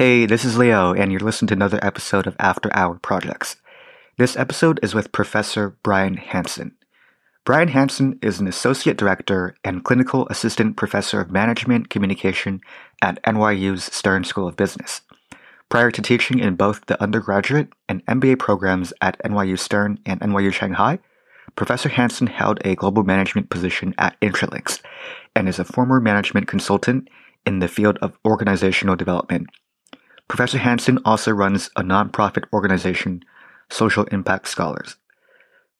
Hey, this is Leo, and you're listening to another episode of After Hour Projects. This episode is with Professor Brian Hanson. Brian Hanson is an associate director and clinical assistant professor of management communication at NYU's Stern School of Business. Prior to teaching in both the undergraduate and MBA programs at NYU Stern and NYU Shanghai, Professor Hanson held a global management position at Intralinks and is a former management consultant in the field of organizational development Professor Hanson also runs a nonprofit organization, Social Impact Scholars.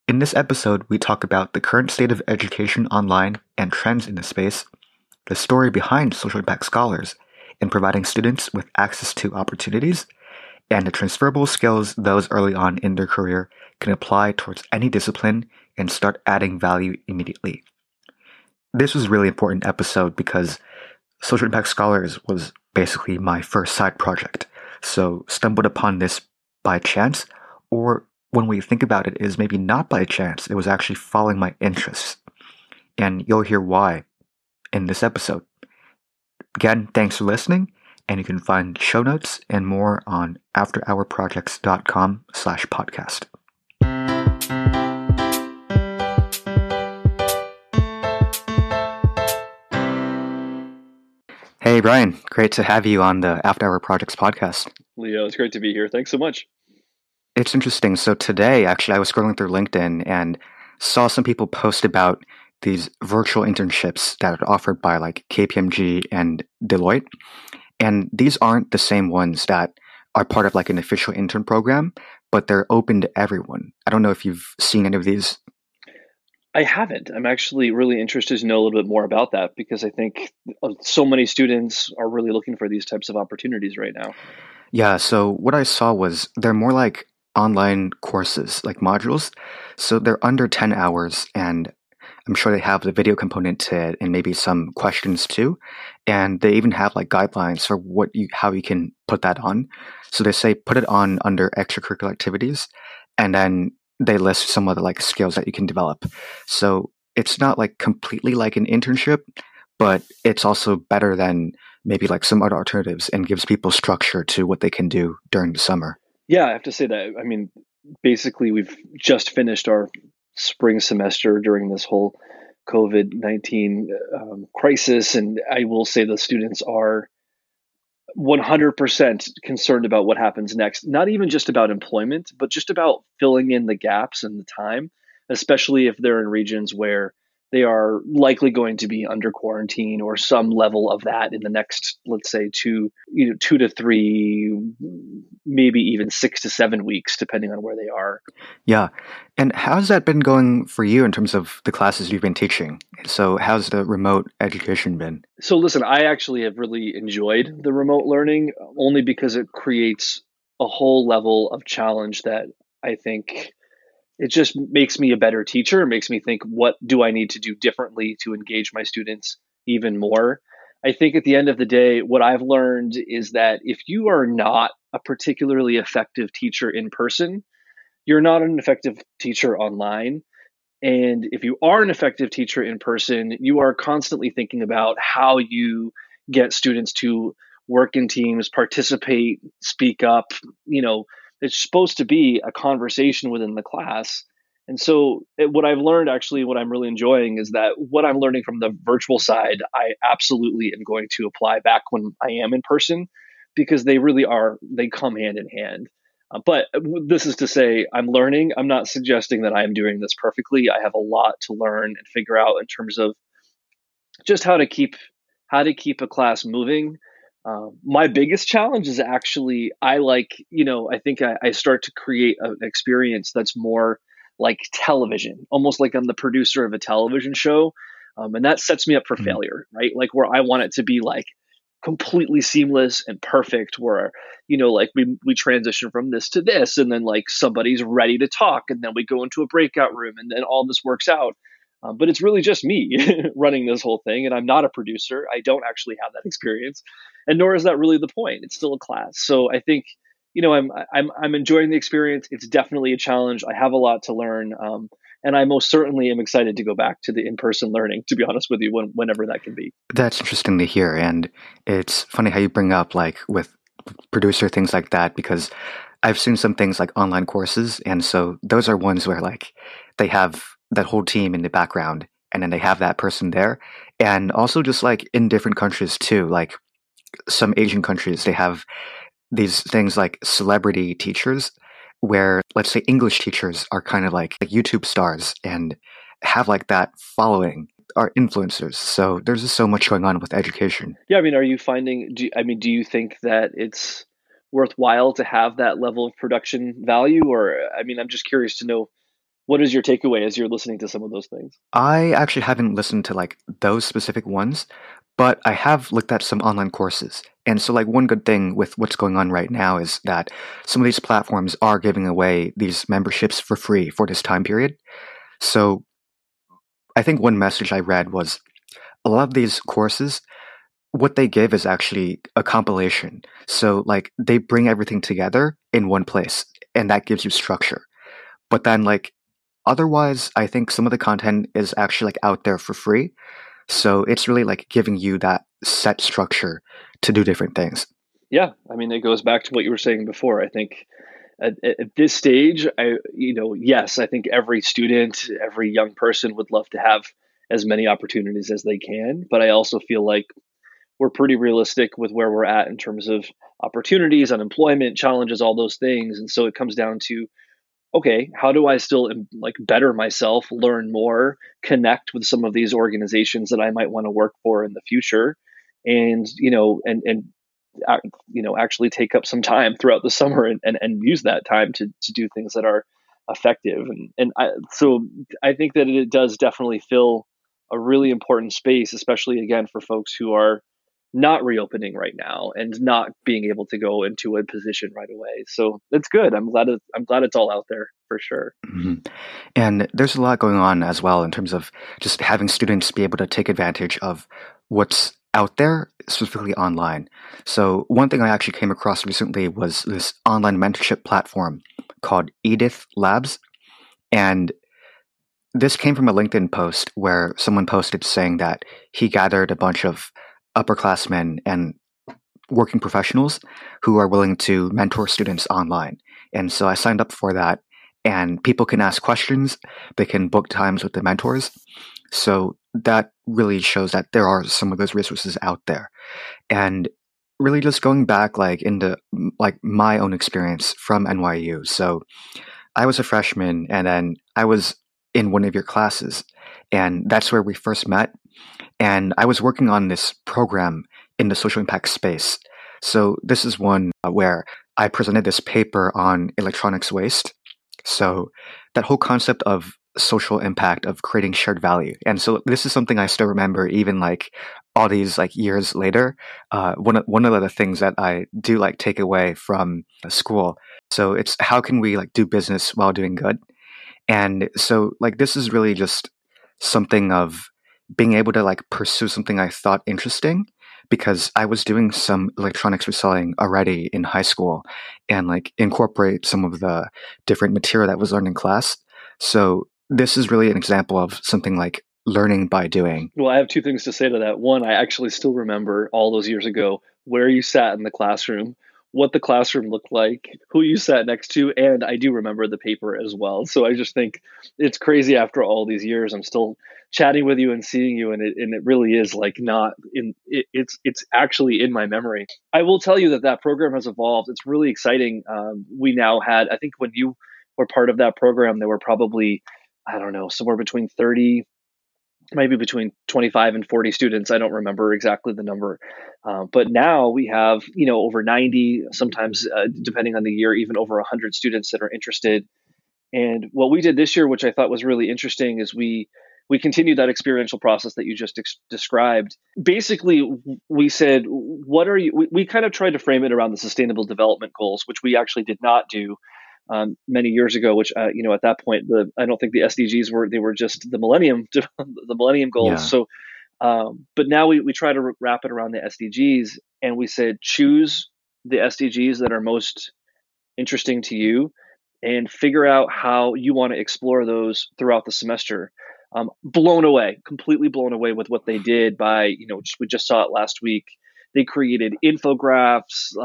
In this episode, we talk about the current state of education online and trends in the space, the story behind Social Impact Scholars in providing students with access to opportunities, and the transferable skills those early on in their career can apply towards any discipline and start adding value immediately. This was a really important episode because Social Impact Scholars was basically my first side project. So stumbled upon this by chance, or when we think about it, is maybe not by chance. It was actually following my interests. And you'll hear why in this episode. Again, thanks for listening, and you can find show notes and more on afterhourprojects.com slash podcast. Hey, Brian. Great to have you on the After Hour Projects podcast. Leo, it's great to be here. Thanks so much. It's interesting. So, today, actually, I was scrolling through LinkedIn and saw some people post about these virtual internships that are offered by like KPMG and Deloitte. And these aren't the same ones that are part of like an official intern program, but they're open to everyone. I don't know if you've seen any of these I haven't. I'm actually really interested to know a little bit more about that because I think uh, so many students are really looking for these types of opportunities right now. Yeah, so what I saw was they're more like online courses, like modules. So they're under 10 hours and I'm sure they have the video component to it and maybe some questions too. And they even have like guidelines for what you how you can put that on. So they say put it on under extracurricular activities and then they list some of the like skills that you can develop. So it's not like completely like an internship, but it's also better than maybe like some other alternatives and gives people structure to what they can do during the summer. Yeah, I have to say that. I mean, basically, we've just finished our spring semester during this whole COVID 19 um, crisis. And I will say the students are 100% concerned about what happens next, not even just about employment, but just about filling in the gaps and the time, especially if they're in regions where they are likely going to be under quarantine or some level of that in the next let's say two you know two to three maybe even six to seven weeks depending on where they are. Yeah. And how's that been going for you in terms of the classes you've been teaching? So how's the remote education been? So listen i actually have really enjoyed the remote learning only because it creates a whole level of challenge that i think it just makes me a better teacher. It makes me think, what do I need to do differently to engage my students even more? I think at the end of the day, what I've learned is that if you are not a particularly effective teacher in person, you're not an effective teacher online. And if you are an effective teacher in person, you are constantly thinking about how you get students to work in teams, participate, speak up, you know, it's supposed to be a conversation within the class. And so, it, what I've learned actually, what I'm really enjoying is that what I'm learning from the virtual side, I absolutely am going to apply back when I am in person because they really are, they come hand in hand. Uh, but this is to say, I'm learning. I'm not suggesting that I am doing this perfectly. I have a lot to learn and figure out in terms of just how to keep how to keep a class moving um, my biggest challenge is actually I like you know I think I, I start to create an experience that's more like television, almost like I'm the producer of a television show, um, and that sets me up for mm-hmm. failure, right? Like where I want it to be like completely seamless and perfect where you know like we we transition from this to this and then like somebody's ready to talk and then we go into a breakout room and then all this works out um, but it's really just me running this whole thing, and I'm not a producer. I don't actually have that experience, and nor is that really the point. It's still a class. So I think, you know, I'm I'm I'm enjoying the experience. It's definitely a challenge. I have a lot to learn, um, and I most certainly am excited to go back to the in-person learning. To be honest with you, when, whenever that can be. That's interesting to hear, and it's funny how you bring up like with producer, things like that, because I've seen some things like online courses, and so those are ones where like they have that whole team in the background, and then they have that person there, and also just like in different countries too, like some Asian countries, they have these things like celebrity teachers, where let's say English teachers are kind of like, like YouTube stars and have like that following are influencers. So there's just so much going on with education. Yeah, I mean, are you finding? Do I mean, do you think that it's worthwhile to have that level of production value, or I mean, I'm just curious to know what is your takeaway as you're listening to some of those things. I actually haven't listened to like those specific ones, but I have looked at some online courses. And so, like, one good thing with what's going on right now is that some of these platforms are giving away these memberships for free for this time period. So, I think one message I read was a lot of these courses, what they give is actually a compilation. So, like, they bring everything together in one place, and that gives you structure. But then, like, otherwise, I think some of the content is actually like out there for free. So, it's really like giving you that set structure to do different things. Yeah. I mean, it goes back to what you were saying before. I think at, at, this stage, I you know, yes, I think every student, every young person would love to have as many opportunities as they can, but I also feel like we're pretty realistic with where we're at in terms of opportunities, unemployment, challenges, all those things, and so it comes down to okay, how do I still like better myself, learn more, connect with some of these organizations that I might want to work for in the future, and you know, and and you know actually take up some time throughout the summer and, and, and use that time to, to do things that are effective. And and I, so I think that it does definitely fill a really important space especially again for folks who are not reopening right now and not being able to go into a position right away so it's good i'm glad it, i'm glad it's all out there for sure mm-hmm. and there's a lot going on as well in terms of just having students be able to take advantage of what's out there, specifically online. So, one thing I actually came across recently was this online mentorship platform called Edith Labs. And this came from a LinkedIn post where someone posted saying that he gathered a bunch of upperclassmen and working professionals who are willing to mentor students online. And so I signed up for that, and people can ask questions, they can book times with the mentors. So that really shows that there are some of those resources out there. And really just going back like into like my own experience from NYU. So I was a freshman and then I was in one of your classes and that's where we first met and I was working on this program in the social impact space. So this is one uh, where I presented this paper on electronics waste. So that whole concept of social impact of creating shared value. And so this is something I still remember even like all these like years later. Uh, one one of the things that I do like take away from school. So it's how can we like do business while doing good? And so like this is really just something of being able to like pursue something I thought interesting because I was doing some electronics reselling already in high school and like incorporate some of the different material that was learned in class. So this is really an example of something like learning by doing. Well, I have two things to say to that. One, I actually still remember all those years ago where you sat in the classroom, what the classroom looked like, who you sat next to, and I do remember the paper as well. So I just think it's crazy after all these years. I'm still chatting with you and seeing you, and it and it really is like not in it, it's it's actually in my memory. I will tell you that that program has evolved. It's really exciting. Um, we now had I think when you were part of that program, there were probably I don't know, somewhere between 30, maybe between 25 and 40 students. I don't remember exactly the number. Uh, but now we have, you know, over 90, sometimes uh, depending on the year, even over 100 students that are interested. And what we did this year, which I thought was really interesting, is we we continued that experiential process that you just ex- described. Basically, we said, what are you? We, we kind of tried to frame it around the sustainable development goals, which we actually did not do um, many years ago, which uh, you know at that point the I don't think the SDGs were they were just the Millennium the Millennium Goals. Yeah. So, um, but now we we try to wrap it around the SDGs, and we said choose the SDGs that are most interesting to you, and figure out how you want to explore those throughout the semester. Um, blown away, completely blown away with what they did by you know just, we just saw it last week. They created infographics.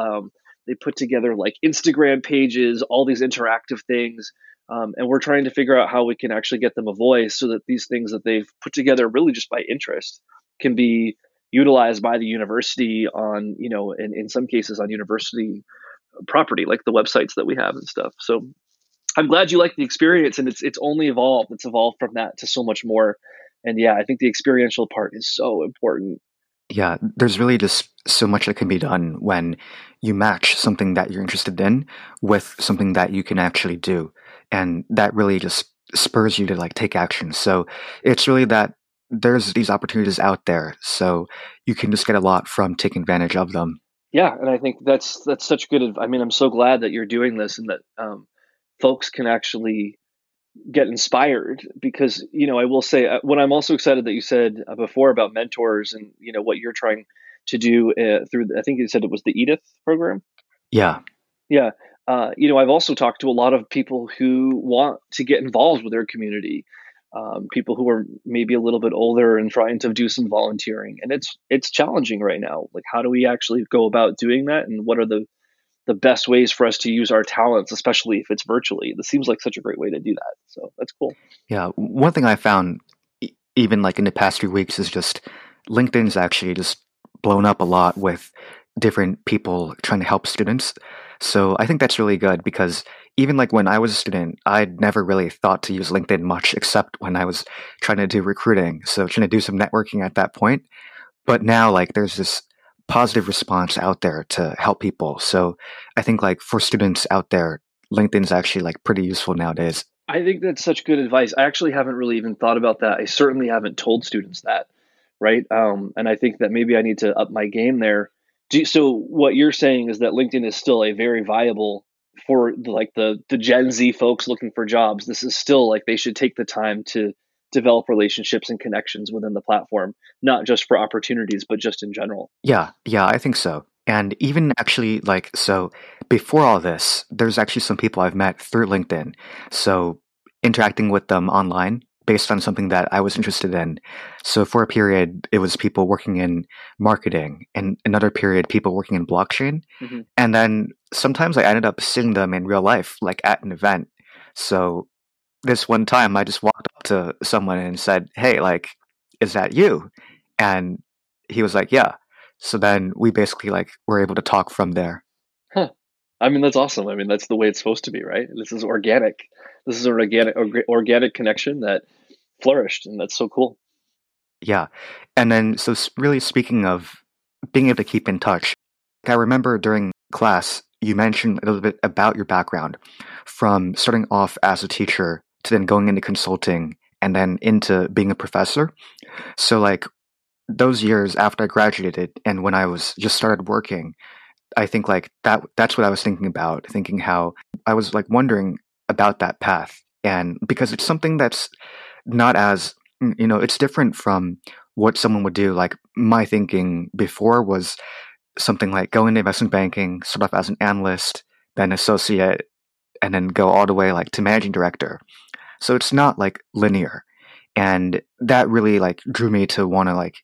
They put together like Instagram pages, all these interactive things. Um, and we're trying to figure out how we can actually get them a voice so that these things that they've put together really just by interest can be utilized by the university on, you know, in, in some cases on university property, like the websites that we have and stuff. So I'm glad you like the experience and it's it's only evolved. It's evolved from that to so much more. And yeah, I think the experiential part is so important. Yeah, there's really just so much that can be done when you match something that you're interested in with something that you can actually do. And that really just spurs you to like take action. So it's really that there's these opportunities out there. So you can just get a lot from taking advantage of them. Yeah, and I think that's that's such good. I mean, I'm so glad that you're doing this and that um, folks can actually get inspired because you know I will say uh, what I'm also excited that you said uh, before about mentors and you know what you're trying to do uh, through I think you said it was the Edith program. Yeah. Yeah. Uh, you know, I've also talked to a lot of people who want to get involved with their community, um, people who are maybe a little bit older and trying to do some volunteering, and it's it's challenging right now. Like, how do we actually go about doing that, and what are the the best ways for us to use our talents, especially if it's virtually. This seems like such a great way to do that. So that's cool. Yeah. One thing I found, even like in the past few weeks, is just LinkedIn's actually just blown up a lot with different people trying to help students. So I think that's really good because even like when I was a student, I'd never really thought to use LinkedIn much except when I was trying to do recruiting. So trying to do some networking at that point. But now like there's this positive response out there to help people. So I think like for students out there, LinkedIn's actually like pretty useful nowadays. I think that's such good advice. I actually haven't really even thought about that. I certainly haven't told students that, right? Um, and I think that maybe I need to up my game there. You, so what you're saying is that LinkedIn is still a very viable for like the the Gen Z folks looking for jobs. This is still like they should take the time to develop relationships and connections within the platform, not just for opportunities, but just in general. Yeah, yeah, I think so. And even actually, like, so before all this, there's actually some people I've met through LinkedIn. So interacting with them online based on something that I was interested in. So for a period, it was people working in marketing, and another period, people working in blockchain. Mm-hmm. And then sometimes I ended up seeing them in real life, like at an event. So this one time I just walked to someone and said, Hey, like, is that you? And he was like, Yeah. So then we basically like were able to talk from there. Huh. I mean, that's awesome. I mean, that's the way it's supposed to be, right? This is organic. This is an organic, organic connection that flourished, and that's so cool. Yeah. And then, so really speaking of being able to keep in touch, I remember during class, you mentioned a little bit about your background from starting off as a teacher to then going into consulting and then into being a professor. So like those years after I graduated and when I was just started working, I think like that that's what I was thinking about, thinking how I was like wondering about that path. And because it's something that's not as mm, you know, it's different from what someone would do. Like my thinking before was something like go into investment banking, start off as an analyst, then associate, and then go all the way like to managing director. So it's not like linear. And that really like drew me to want to like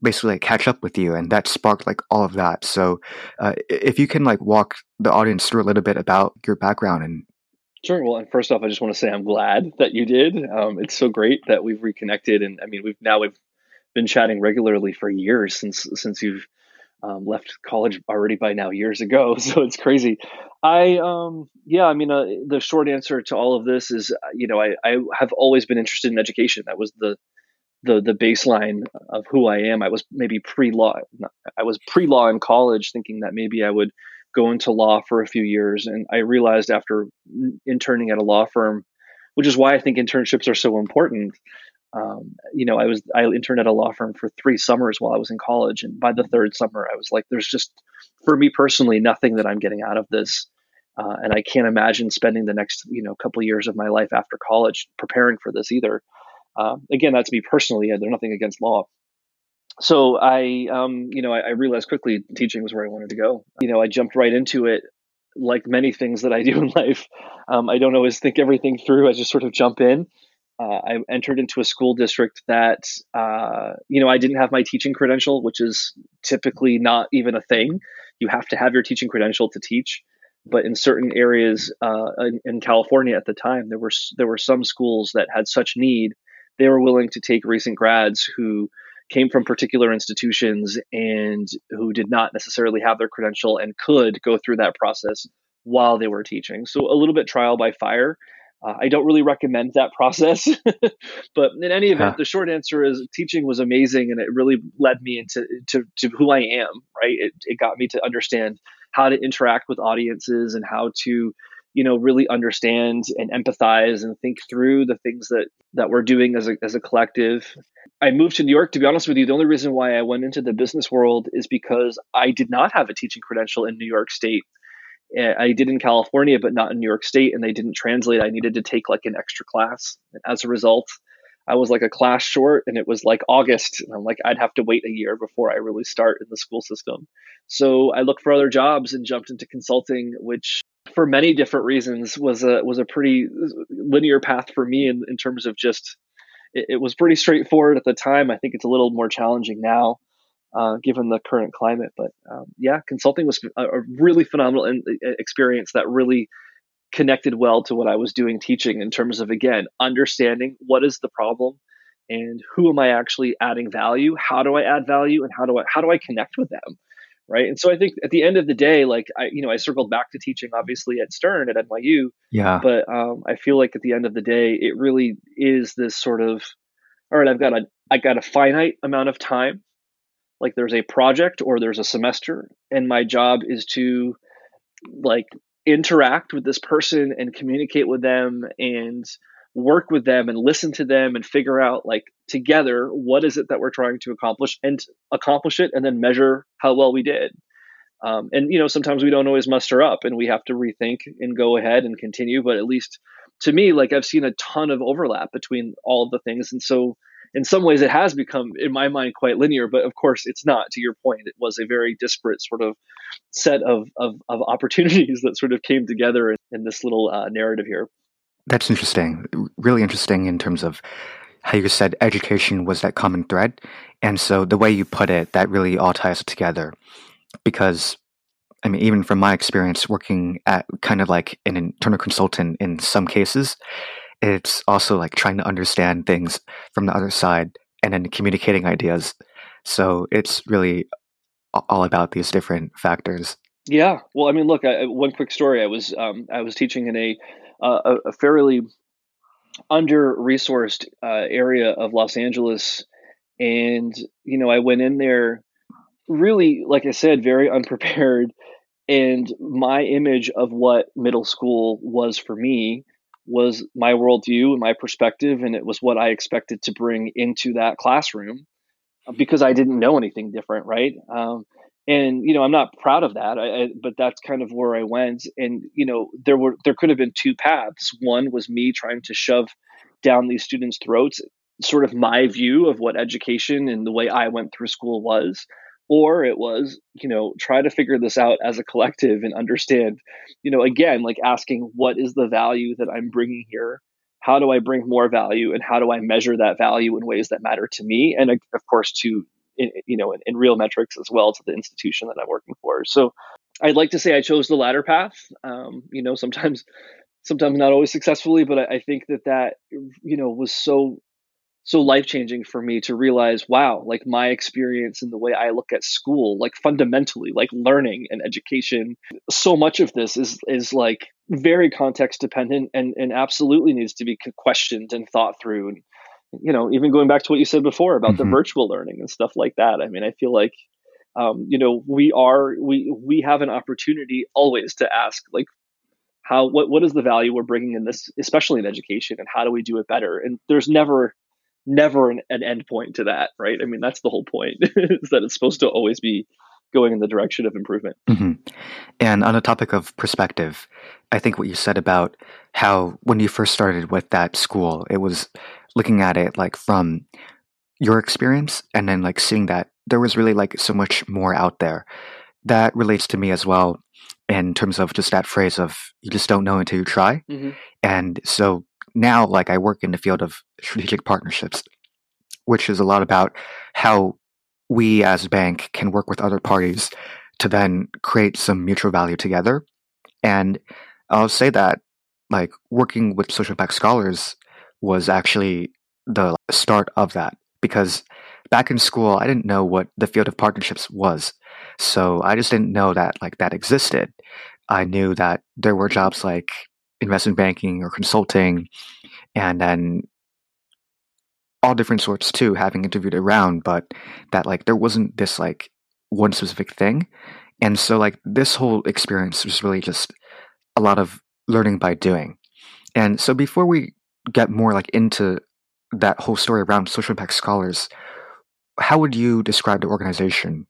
basically like, catch up with you and that sparked like all of that. So uh, if you can like walk the audience through a little bit about your background and Sure. Well, and first off, I just want to say I'm glad that you did. Um, it's so great that we've reconnected, and I mean, we've now we've been chatting regularly for years since since you've um, left college already by now years ago. So it's crazy. I um yeah, I mean uh, the short answer to all of this is uh, you know I I have always been interested in education. That was the the the baseline of who I am. I was maybe pre law. I was pre law in college, thinking that maybe I would go into law for a few years, and I realized after interning at a law firm, which is why I think internships are so important. Um, you know, I was I interned at a law firm for three summers while I was in college, and by the third summer, I was like, "There's just, for me personally, nothing that I'm getting out of this." Uh, and I can't imagine spending the next you know couple years of my life after college preparing for this either. Uh, again, that's me personally. There's nothing against law. So I, um, you know, I, I, realized quickly teaching was where I wanted to go. You know, I jumped right into it. Like many things that I do in life, um, I don't always think everything through. I just sort of jump in, Uh, I entered into a school district that, uh, you know, I didn't have my teaching credential, which is typically not even a thing. You have to have your teaching credential to teach. But in certain areas uh, in, in, California at the time, there were there were some schools that had such need, they were willing to take recent grads who came from particular institutions and who did not necessarily have their credential and could go through that process while they were teaching. So a little bit trial by fire. Uh, I don't really recommend that process, but in any event, huh. the short answer is teaching was amazing, and it really led me into to, to who I am. Right, it, it got me to understand how to interact with audiences and how to, you know, really understand and empathize and think through the things that that we're doing as a as a collective. I moved to New York. To be honest with you, the only reason why I went into the business world is because I did not have a teaching credential in New York State Eh, I did in California, but not in New York State, and they didn't translate. I needed to take like an extra class. As a result, I was like a class short, and it was like August, and I'm like, I'd have to wait a year before I really start in the school system. So I looked for other jobs and jumped into consulting, which for many different reasons was a was a pretty uh, linear path for me in, in terms of just it, it was pretty straightforward at the time. I think it's a little more challenging now uh, given the current climate. But um, yeah, consulting was a, a really phenomenal in, experience that really connected well to what I was doing teaching in terms of again understanding what is the problem and who am I actually adding value? How do I add value, and how do I how do I connect with them? Right. And so I think at the end of the day, like I, you know, I circled back to teaching obviously at Stern at NYU. Yeah. But um, I feel like at the end of the day, it really is this sort of, all right, I've got a I got a finite amount of time like there's a project or there's a semester and my job is to like interact with this person and communicate with them and work with them and listen to them and figure out like together what is it that we're trying to accomplish and accomplish it and then measure how well we did. Um, and you know sometimes we don't always muster up and we have to rethink and go ahead and continue but at least to me like i've seen a ton of overlap between all of the things. And so in some ways it has become in my mind quite linear but of course it's not. To your point it was a very disparate sort of set of of, of opportunities that sort of came together in, in this little uh, narrative here. That's interesting. Really interesting in terms of how you said education was that common thread. And so the way you put it that really all ties together. Because I mean, even from my experience working at kind of like an internal consultant in some cases, it's also like trying to understand things from the other side and then communicating ideas. So it's really all about these different factors. Yeah. Well, I mean, look, I, one quick story. I was um, I was teaching in a uh, a fairly under resourced uh, area of Los Angeles, and you know, I went in there really, like I said, very unprepared. And my image of what middle school was for me was my worldview and my perspective, and it was what I expected to bring into that classroom uh, because I didn't know anything different, right? Um, and you know, I'm not proud of that, I, I, but that's kind of where I went. And you know, there were there could have been two paths. One was me trying to shove down these students' throats sort of my view of what education and the way I went through school was or it was you know try to figure this out as a collective and understand you know again like asking what is the value that i'm bringing here? How do i bring more value and how do i measure that value in ways that matter to me and of course to you know in, in real metrics as well to the institution that i'm working for? So i'd like to say i chose the latter path um, you know sometimes sometimes not always successfully but I, I think that that you know was so so life changing for me to realize wow like my experience and the way i look at school like fundamentally like learning and education so much of this is is like very context dependent and and absolutely needs to be questioned and thought through and you know even going back to what you said before about mm-hmm. the virtual learning and stuff like that i mean i feel like um, you know we are we we have an opportunity always to ask like how what what is the value we're bringing in this especially in education and how do we do it better and there's never never an, an end point to that, right? I mean, that's the whole point is that it's supposed to always be going in the direction of improvement. Mm-hmm. And on a topic of perspective, I think what you said about how when you first started with that school, it was looking at it like from your experience and then like seeing that there was really like so much more out there. That relates to me as well in terms of just that phrase of you just don't know until you try. Mm-hmm. And so now, like, I work in the field of strategic partnerships, which is a lot about how we as a bank can work with other parties to then create some mutual value together. And I'll say that, like, working with social impact scholars was actually the start of that because back in school, I didn't know what the field of partnerships was. So I just didn't know that like that existed. I knew that there were jobs like investment banking or consulting, and then all different sorts too, having interviewed around, but that like there wasn't this like one specific thing. And so like this whole experience was really just a lot of learning by doing. And so before we get more like into that whole story around social impact scholars, how would you describe the organization?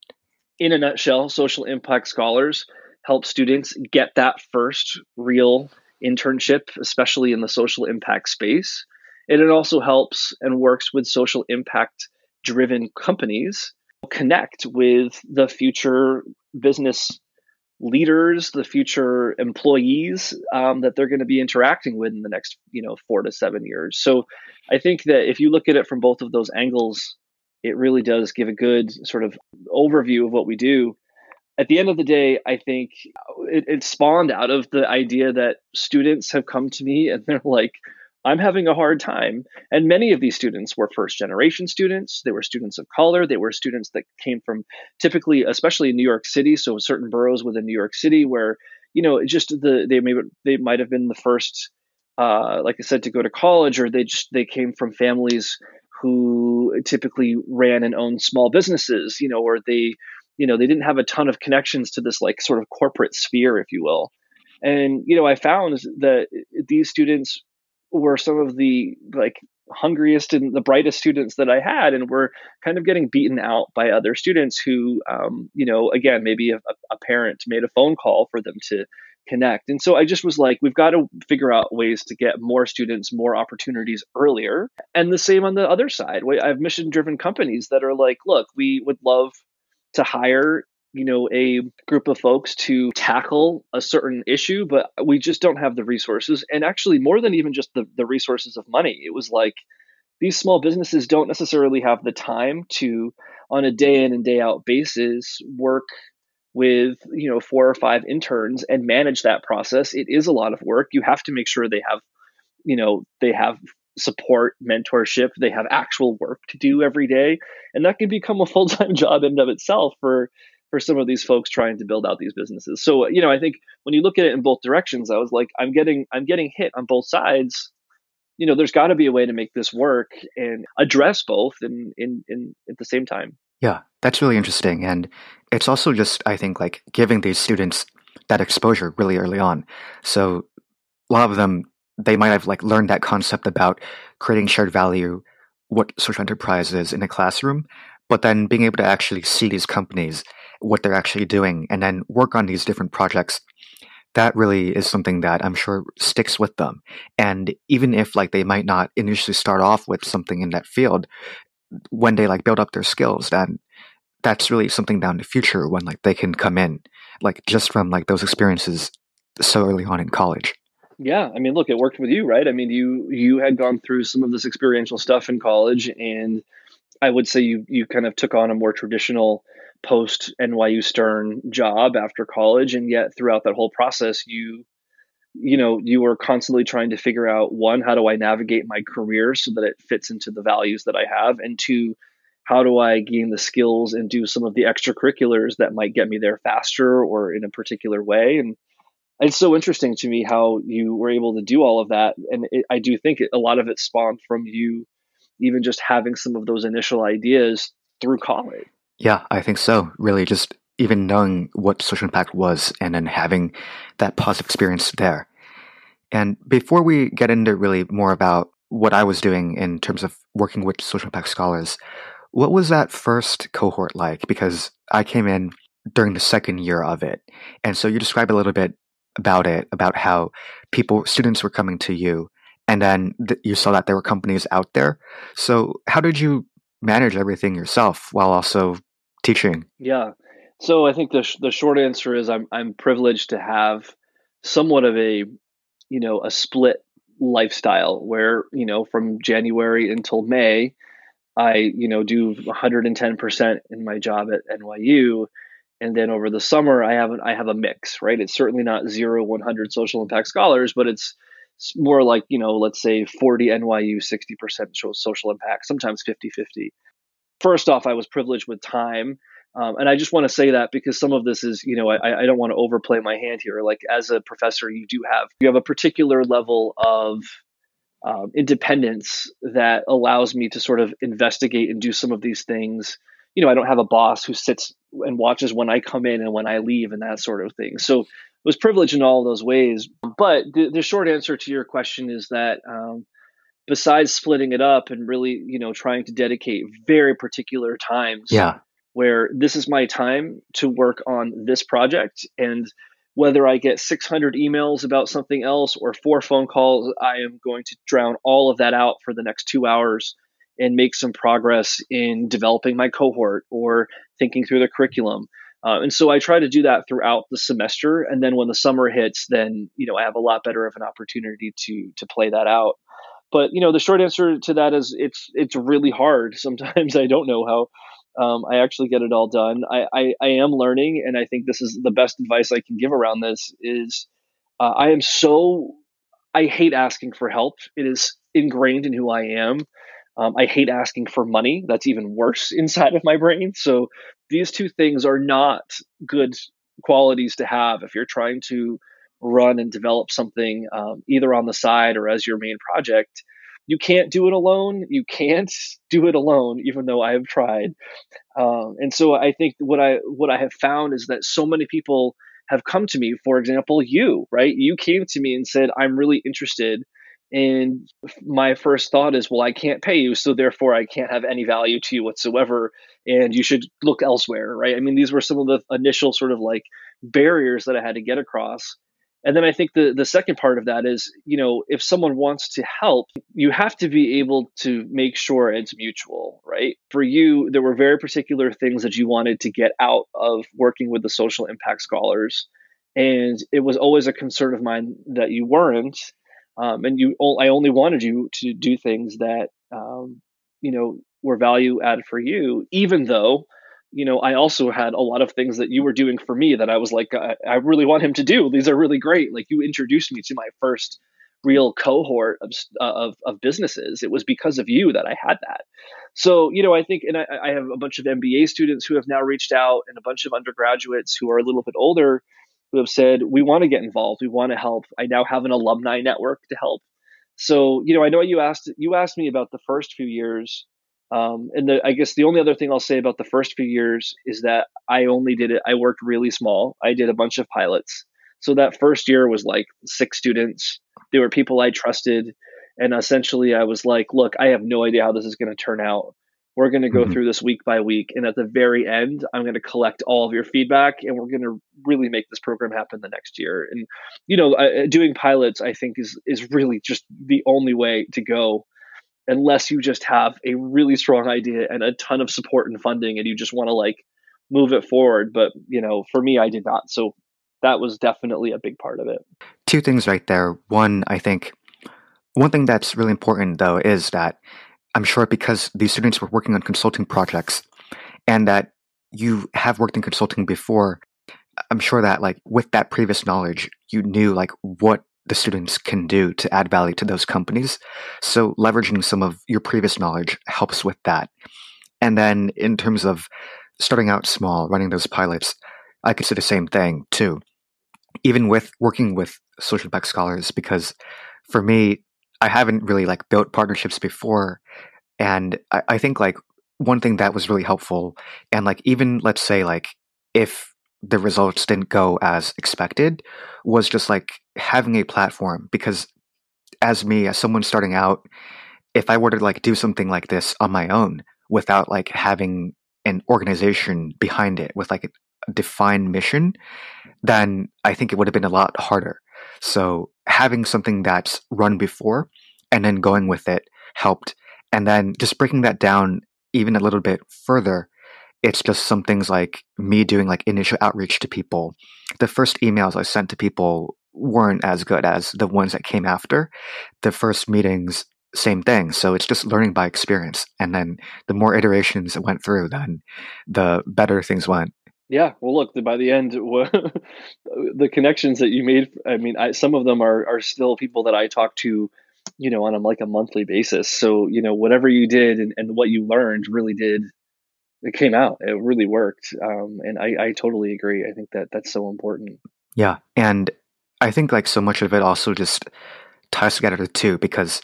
In a nutshell, social impact scholars help students get that first real internship, especially in the social impact space. And it also helps and works with social impact driven companies connect with the future business leaders, the future employees um, that they're going to be interacting with in the next, you know, four to seven years. So I think that if you look at it from both of those angles, it really does give a good sort of overview of what we do at the end of the day, I think it, it, spawned out of the idea that students have come to me and they're like, I'm having a hard time. And many of these students were first generation students. They were students of color. They were students that came from typically, especially in New York City, so certain boroughs within New York City where, you know, just the they may they might have been the first uh, like I said, to go to college, or they just they came from families who typically ran and owned small businesses, you know, or they you know they didn't have a ton of connections to this like sort of corporate sphere if you will. And you know i found that these students were some of the like hungriest and the brightest students that i had and were kind of getting beaten out by other students who um, you know again maybe a, a parent made a phone call for them to connect. And so i just was like we've got to figure out ways to get more students more opportunities earlier. And the same on the other side i have mission driven companies that are like look we would love to hire you know a group of folks to tackle a certain issue but we just don't have the resources. And actually more than even just the, the resources of money it was like these small businesses don't necessarily have the time to on a day in and day out basis work with you know four or five interns and manage that process. It is a lot of work. You have to make sure they have you know they have support, mentorship. They have actual work to do every day, and that can become a full time job in and of itself for for some of these folks trying to build out these businesses. So uh, you know, I think when you look at it in both directions, I was like, I'm getting I'm getting hit on both sides. You know, there's got to be a way to make this work and address both in in in at the same time. Yeah, that's really interesting, and it's also just I think like giving these students that exposure really early on. So a lot of them they might have like learned that concept about creating shared value, what social enterprise is in a classroom, but then being able to actually see these companies, what they're actually doing, and then work on these different projects. That really is something that I'm sure sticks with them. And even if like they might not initially start off with something in that field, when they like build up their skills, then that's really something down the future when like they can come in, like just from like those experiences so early on in college. Yeah, I mean, look, it worked with you, right? I mean, you you had gone through some of this experiential stuff in college, and I would say you you kind of took on a more traditional post NYU Stern job after college, and yet throughout that whole process, you you know you were constantly trying to figure out one, how do I navigate my career so that it fits into the values that I have, and two, how do I gain the skills and do some of the extracurriculars that might get me there faster or in a particular way, and it's so interesting to me how you were able to do all of that and it, i do think a lot of it spawned from you even just having some of those initial ideas through college. Yeah i think so. Really just even knowing what social impact was and then having that positive experience there. And before we get into really more about what i was doing in terms of working with social impact scholars what was that first cohort like? Because i came in during the second year of it. And so you describe a little bit about it, about how people, students were coming to you, and then th- you saw that there were companies out there. So, how did you manage everything yourself while also teaching? Yeah. So, I think the sh- the short answer is I'm I'm privileged to have somewhat of a you know a split lifestyle where, you know, from January until May, I, you know, do 110% in my job at NYU. And then over the summer, I have, I have a mix, right? It's certainly not zero, 100 social impact scholars, but it's more like, you know, let's say 40 NYU, 60% social impact, sometimes 50 50. First off, I was privileged with time um, and I just want to say that because some of this is, you know, I, I don't want to overplay my hand here. Like as a professor, you do have you have a particular level of um, independence that allows me to sort of investigate and do some of these things. You know, I don't have a boss who sits and watches when I come in and when I leave and that sort of thing. So it was privileged in all those ways. But the, the short answer to your question is that um, besides splitting it up and really, you know, trying to dedicate very particular times yeah where this is my time to work on this project and whether I get 600 emails about something else or four phone calls, I am going to drown all of that out for the next two hours and make some progress in developing my cohort or thinking through the curriculum. Uh, and so I try to do that throughout the semester. And then when the summer hits, then you know I have a lot better of an opportunity to to play that out. But you know the short answer to that is it's it's really hard. Sometimes I don't know how um, I actually get it all done. I, I, I, am learning, and I think this is the best advice I can give around this. Is uh, I am so I hate asking for help. It is ingrained in who I am. Um, I hate asking for money. That's even worse inside of my brain. So these two things are not good qualities to have if you're trying to run and develop something um, either on the side or as your main project you can't do it alone. You can't do it alone, even though I have tried. Um, and so I think what I what I have found is that so many people have come to me. For example, you right? You came to me and said, "I'm really interested." And my first thought is, well, I can't pay you, so therefore I can't have any value to you whatsoever, and you should look elsewhere, right? I mean, these were some of the initial sort of like barriers that I had to get across. And then I think the, the second part of that is, you know, if someone wants to help, you have to be able to make sure it's mutual, right? For you, there were very particular things that you wanted to get out of working with the social impact scholars. And it was always a concern of mine that you weren't. Um, and you, I only wanted you to do things that, um, you know, were value added for you, even though you know, I also had a lot of things that you were doing for me that I was like, I, I, really want him to do. These are really great. Like you introduced me to my first real cohort of, uh, of, of businesses. It was because of you that I had that. So, you know, I think, and I, I have a bunch of MBA students who have now reached out and a bunch of undergraduates who are a little bit older who have said, we want to get involved. We want to help. I now have an alumni network to help. So, you know, I know you asked, you asked me about the first few years um, and the, I guess the only other thing I'll say about the first few years is that I only did it, I worked really small. I did a bunch of pilots. So that first year was like six students. They were people I trusted. And essentially, I was like, look, I have no idea how this is going to turn out. We're going to go mm-hmm. through this week by week. And at the very end, I'm going to collect all of your feedback and we're going to really make this program happen the next year. And, you know, uh, doing pilots, I think, is, is really just the only way to go unless you just have a really strong idea and a ton of support and funding and you just want to like move it forward but you know for me i did not so that was definitely a big part of it two things right there one i think one thing that's really important though is that i'm sure because these students were working on consulting projects and that you have worked in consulting before i'm sure that like with that previous knowledge you knew like what the students can do to add value to those companies. So leveraging some of your previous knowledge helps with that. And then in terms of starting out small, running those pilots, I could say the same thing too. Even with working with social impact scholars, because for me, I haven't really like built partnerships before. And I, I think like one thing that was really helpful, and like even let's say like if the results didn't go as expected was just like having a platform because as me as someone starting out if i were to like do something like this on my own without like having an organization behind it with like a defined mission then i think it would have been a lot harder so having something that's run before and then going with it helped and then just breaking that down even a little bit further it's just some things like me doing like initial outreach to people. The first emails I sent to people weren't as good as the ones that came after. The first meetings, same thing. So it's just learning by experience. And then the more iterations it went through, then the better things went. Yeah, well, look, by the end, the connections that you made, I mean, I, some of them are, are still people that I talk to, you know, on a, like a monthly basis. So, you know, whatever you did and, and what you learned really did, it came out. It really worked. Um, and I, I totally agree. I think that that's so important. Yeah. And I think like so much of it also just ties together too, because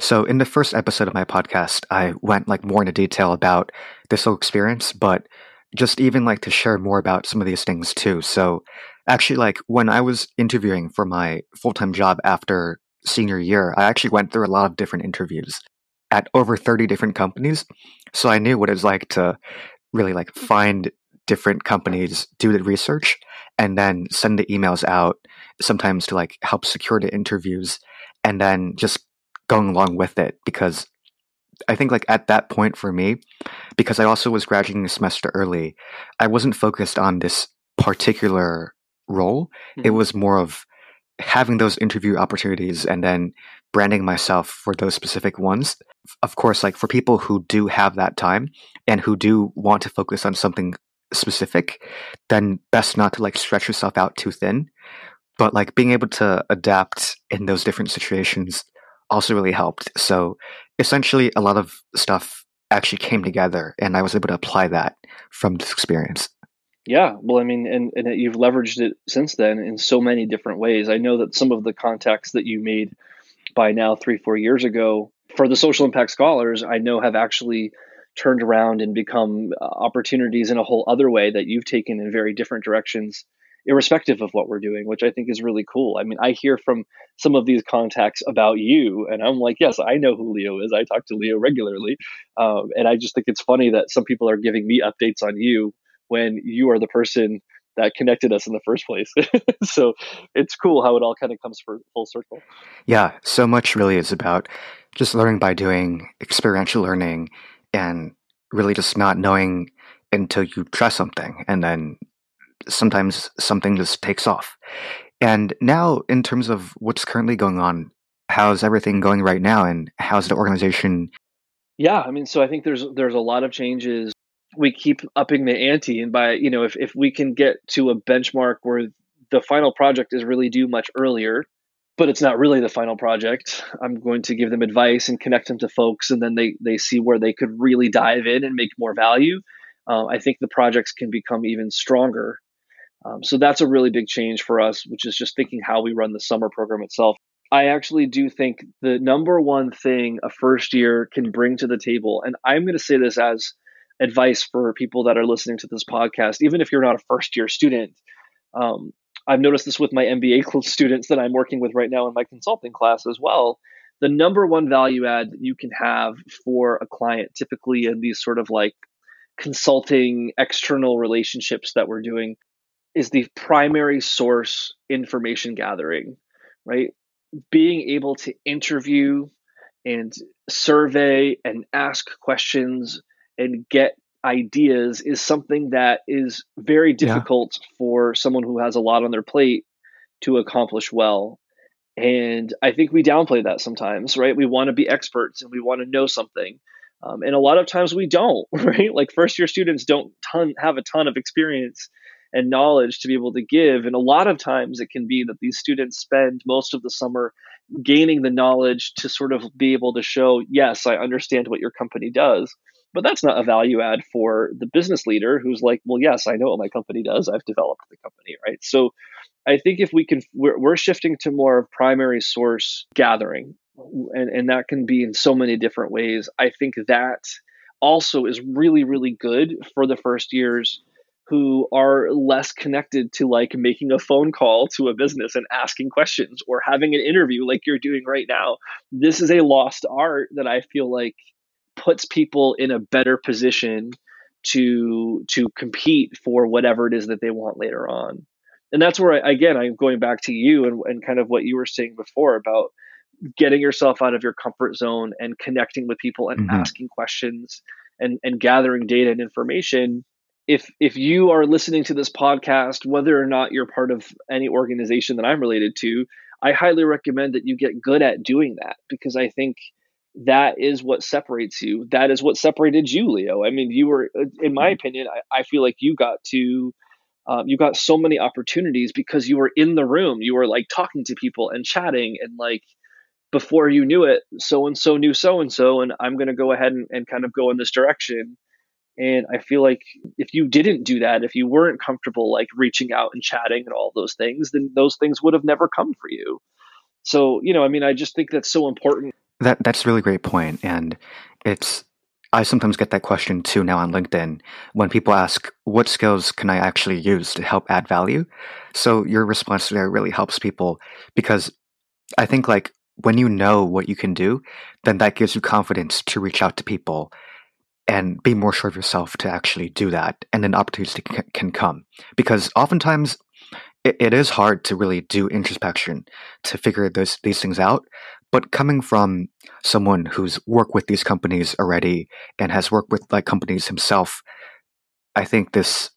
so in the first episode of my podcast, I went like more into detail about this whole experience, but just even like to share more about some of these things too. So actually like when I was interviewing for my full-time job after senior year, I actually went through a lot of different interviews at over 30 different companies. So I knew what it was like to really like find different companies, do the research, and then send the emails out sometimes to like help secure the interviews and then just going along with it because I think like at that point for me, because I also was graduating a semester early, I wasn't focused on this particular role. Mm-hmm. It was more of having those interview opportunities and then branding myself for those specific ones. Of course, like for people who do have that time and who do want to focus on something specific, then best not to like stretch yourself out too thin. But like being able to adapt in those different situations also really helped. So essentially, a lot of stuff actually came together, and I was able to apply that from this experience. Yeah, well, I mean, and, and you've leveraged it since then in so many different ways. I know that some of the contacts that you made by now three, four years ago for the social impact scholars, I know have actually turned around and become uh, opportunities in a whole other way that you've taken in very different directions irrespective of what we're doing, which I think is really cool. I mean, I hear from some of these contacts about you, and I'm like, yes, I know who Leo is. I talk to Leo regularly. Um, and I just think it's funny that some people are giving me updates on you when you are the person that connected us in the first place. so it's cool how it all kind of comes full circle. Yeah, so much really is about just learning by doing, experiential learning, and really just not knowing until you try something and then sometimes something just takes off. And now, in terms of what's currently going on, how's everything going right now, and how's the organization? Yeah, I mean, so I think there's there's a lot of changes. We keep upping the ante, and by you know, if if we can get to a benchmark where the final project is really due much earlier, but it's not really the final project. I'm going to give them advice and connect them to folks, and then they they see where they could really dive in and make more value. Uh, I think the projects can become even stronger um, so that's a really big change for us, which is just thinking how we run the summer program itself. I actually do think the number one thing a first year can bring to the table, and I'm going to say this as advice for people that are listening to this podcast, even if you're not a first year student. Um, I've noticed this with my MBA students that I'm working with right now in my consulting class as well. The number one value add you can have for a client, typically in these sort of like consulting external relationships that we're doing, is the primary source information gathering, right? Being able to interview and survey and ask questions and get ideas is something that is very difficult yeah. for someone who has a lot on their plate to accomplish well. And I think we downplay that sometimes, right? We want to be experts and we want to know something. Um, and a lot of times we don't, right? Like first year students don't ton, have a ton of experience and knowledge to be able to give. And a lot of times it can be that these students spend most of the summer gaining the knowledge to sort of be able to show, yes, I understand what your company does. But that's not a value add for the business leader who's like, well, yes, I know what my company does. I've developed the company, right? So I think if we can, we're, we're shifting to more of primary source gathering, and, and that can be in so many different ways. I think that also is really, really good for the first years who are less connected to like making a phone call to a business and asking questions or having an interview like you're doing right now. This is a lost art that I feel like puts people in a better position to to compete for whatever it is that they want later on. And that's where I, again I'm going back to you and, and kind of what you were saying before about getting yourself out of your comfort zone and connecting with people and mm-hmm. asking questions and, and gathering data and information if if you are listening to this podcast, whether or not you're part of any organization that I'm related to, I highly recommend that you get good at doing that because I think that is what separates you. That is what separated you, Leo. I mean, you were, in my mm-hmm. opinion, I, I feel like you got to, um, you got so many opportunities because you were in the room. You were like talking to people and chatting, and like before you knew it, so and so knew so and so, and I'm going to go ahead and, and kind of go in this direction. And I feel like if you didn't do that, if you weren't comfortable like reaching out and chatting and all those things, then those things would have never come for you. So, you know, I mean, I just think that's so important. That that's a really great point, and it's I sometimes get that question too now on LinkedIn when people ask, "What skills can I actually use to help add value?" So your response there really helps people because I think like when you know what you can do, then that gives you confidence to reach out to people and be more sure of yourself to actually do that, and then opportunities can, can come because oftentimes it, it is hard to really do introspection to figure those these things out but coming from someone who's worked with these companies already and has worked with like companies himself, I think this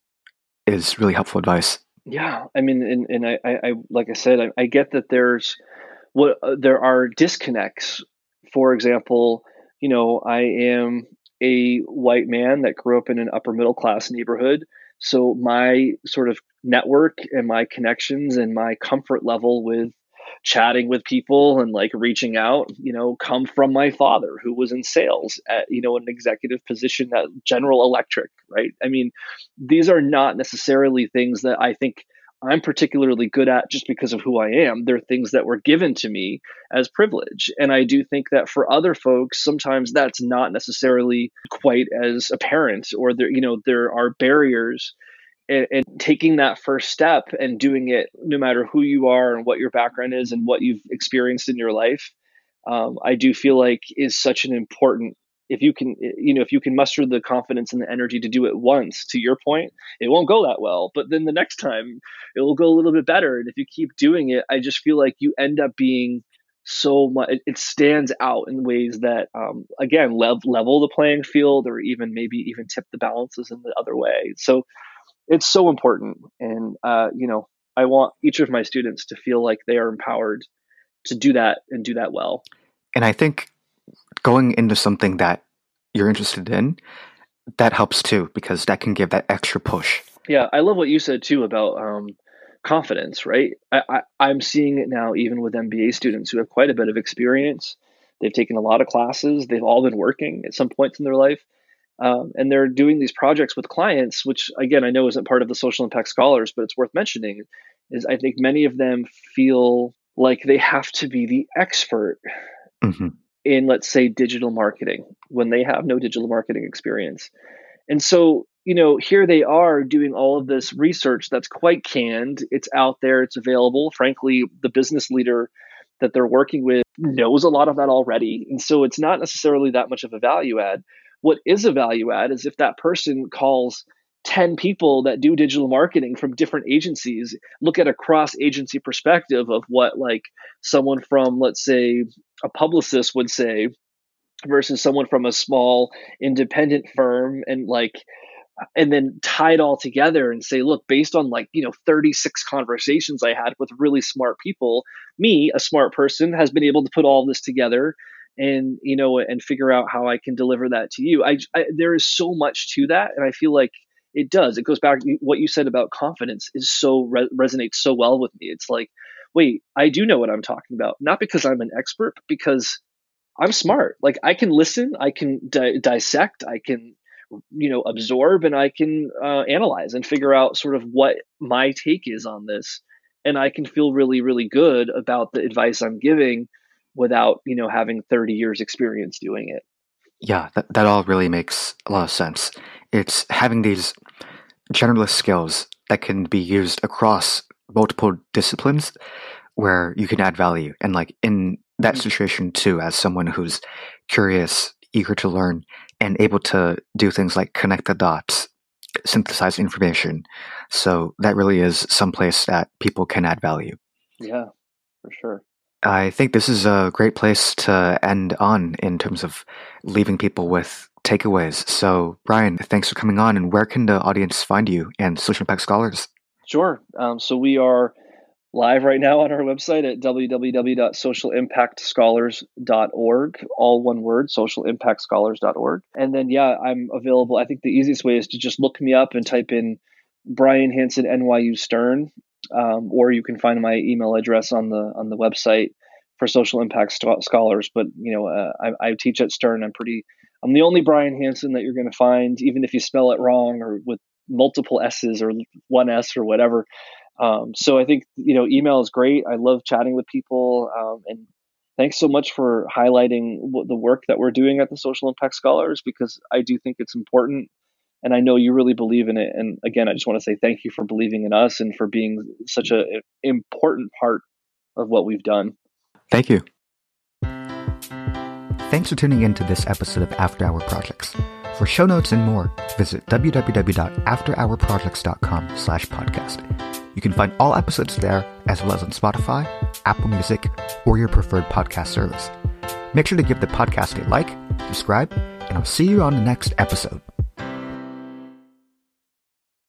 is really helpful advice. Yeah, I mean, and, and I, I, like I said, I, I get that there's what uh, there are disconnects. For example, you know, I am a white man that grew up in an upper middle class neighborhood, so my sort of network and my connections and my comfort level with chatting with people and like reaching out, you know, come from my father who was in sales at, you know, an executive position at General Electric, right? I mean, these are not necessarily things that I think I'm particularly good at just because of who I am. They're things that were given to me as privilege. And I do think that for other folks, sometimes that's not necessarily quite as apparent or there, you know, there are barriers and, and, taking that first step and doing it no matter who you are and what your background is and what you've experienced in your life um, i do feel like is such an important if you can you know if you can muster the confidence and the energy to do it once to your point it won't go that well. But then the next time it will go a little bit better. And if you keep doing it i just feel like you end up being so much it, stands out in ways that um, again level, level the playing field or even maybe even tip the balances in the other way. So it's so important. And uh, you know i want each of my students to feel like they are empowered to do that and do that well. And i think going into something that you're interested in that helps too because that can give that extra push yeah i love what you said too about um, confidence right I, I, i'm seeing it now even with mba students who have quite a bit of experience they've taken a lot of classes they've all been working at some points in their life um, and they're doing these projects with clients, which again I know isn't part of the social impact scholars, but it's worth mentioning. Is I think many of them feel like they have to be the expert mm-hmm. In, let's say, digital marketing when they have no digital marketing experience. And so, you know, here they are doing all of this research that's quite canned. It's out there, it's available. Frankly, the business leader that they're working with knows a lot of that already. And so it's not necessarily that much of a value add. What is a value add is if that person calls 10 people that do digital marketing from different agencies look at a cross agency perspective of what like someone from let's say a publicist would say versus someone from a small independent firm and like and then tie it all together and say look based on like you know 36 conversations i had with really smart people me a smart person has been able to put all this together and you know and figure out how i can deliver that to you. I, I, there is so much to that and i feel like it does. It goes back to what you said about confidence is so re- resonates so well with me. It's like wait i do know what i'm talking about. Not because i'm an expert but because i'm smart. Like i can listen i can di- dissect i can you know absorb and i can uh, analyze and figure out sort of what my take is on this. And i can feel really really good about the advice i'm giving without you know having 30 years experience doing it yeah that, that all really makes a lot of sense. It's having these generalist skills that can be used across multiple disciplines where you can add value. And like in that mm-hmm. situation too as someone who's curious eager to learn and able to do things like connect the dots synthesize information. So that really is some place that people can add value. Yeah for sure I think this is a great place to end on in terms of leaving people with takeaways. So, Brian, thanks for coming on. And where can the audience find you and Social Impact Scholars? Sure. Um, so we are live right now on our website at www.socialimpactscholars.org, all one word, socialimpactscholars.org. And then, yeah, I'm available. I think the easiest way is to just look me up and type in Brian Hanson NYU Stern, um, or you can find my email address on the on the website for social impact scholars. But you know, uh, I, I teach at Stern. I'm pretty. I'm the only Brian Hanson that you're going to find, even if you spell it wrong or with multiple S's or one S or whatever. Um, so I think you know email is great. I love chatting with people, um, and thanks so much for highlighting the work that we're doing at the Social Impact Scholars because I do think it's important, and I know you really believe in it. And again, I just want to say thank you for believing in us and for being such an important part of what we've done. Thank you. Thanks for tuning in to this episode of After Hour Projects. For show notes and more, visit www.afterhourprojects.com slash podcast. You can find all episodes there, as well as on Spotify, Apple Music, or your preferred podcast service. Make sure to give the podcast a like, subscribe, and I'll see you on the next episode.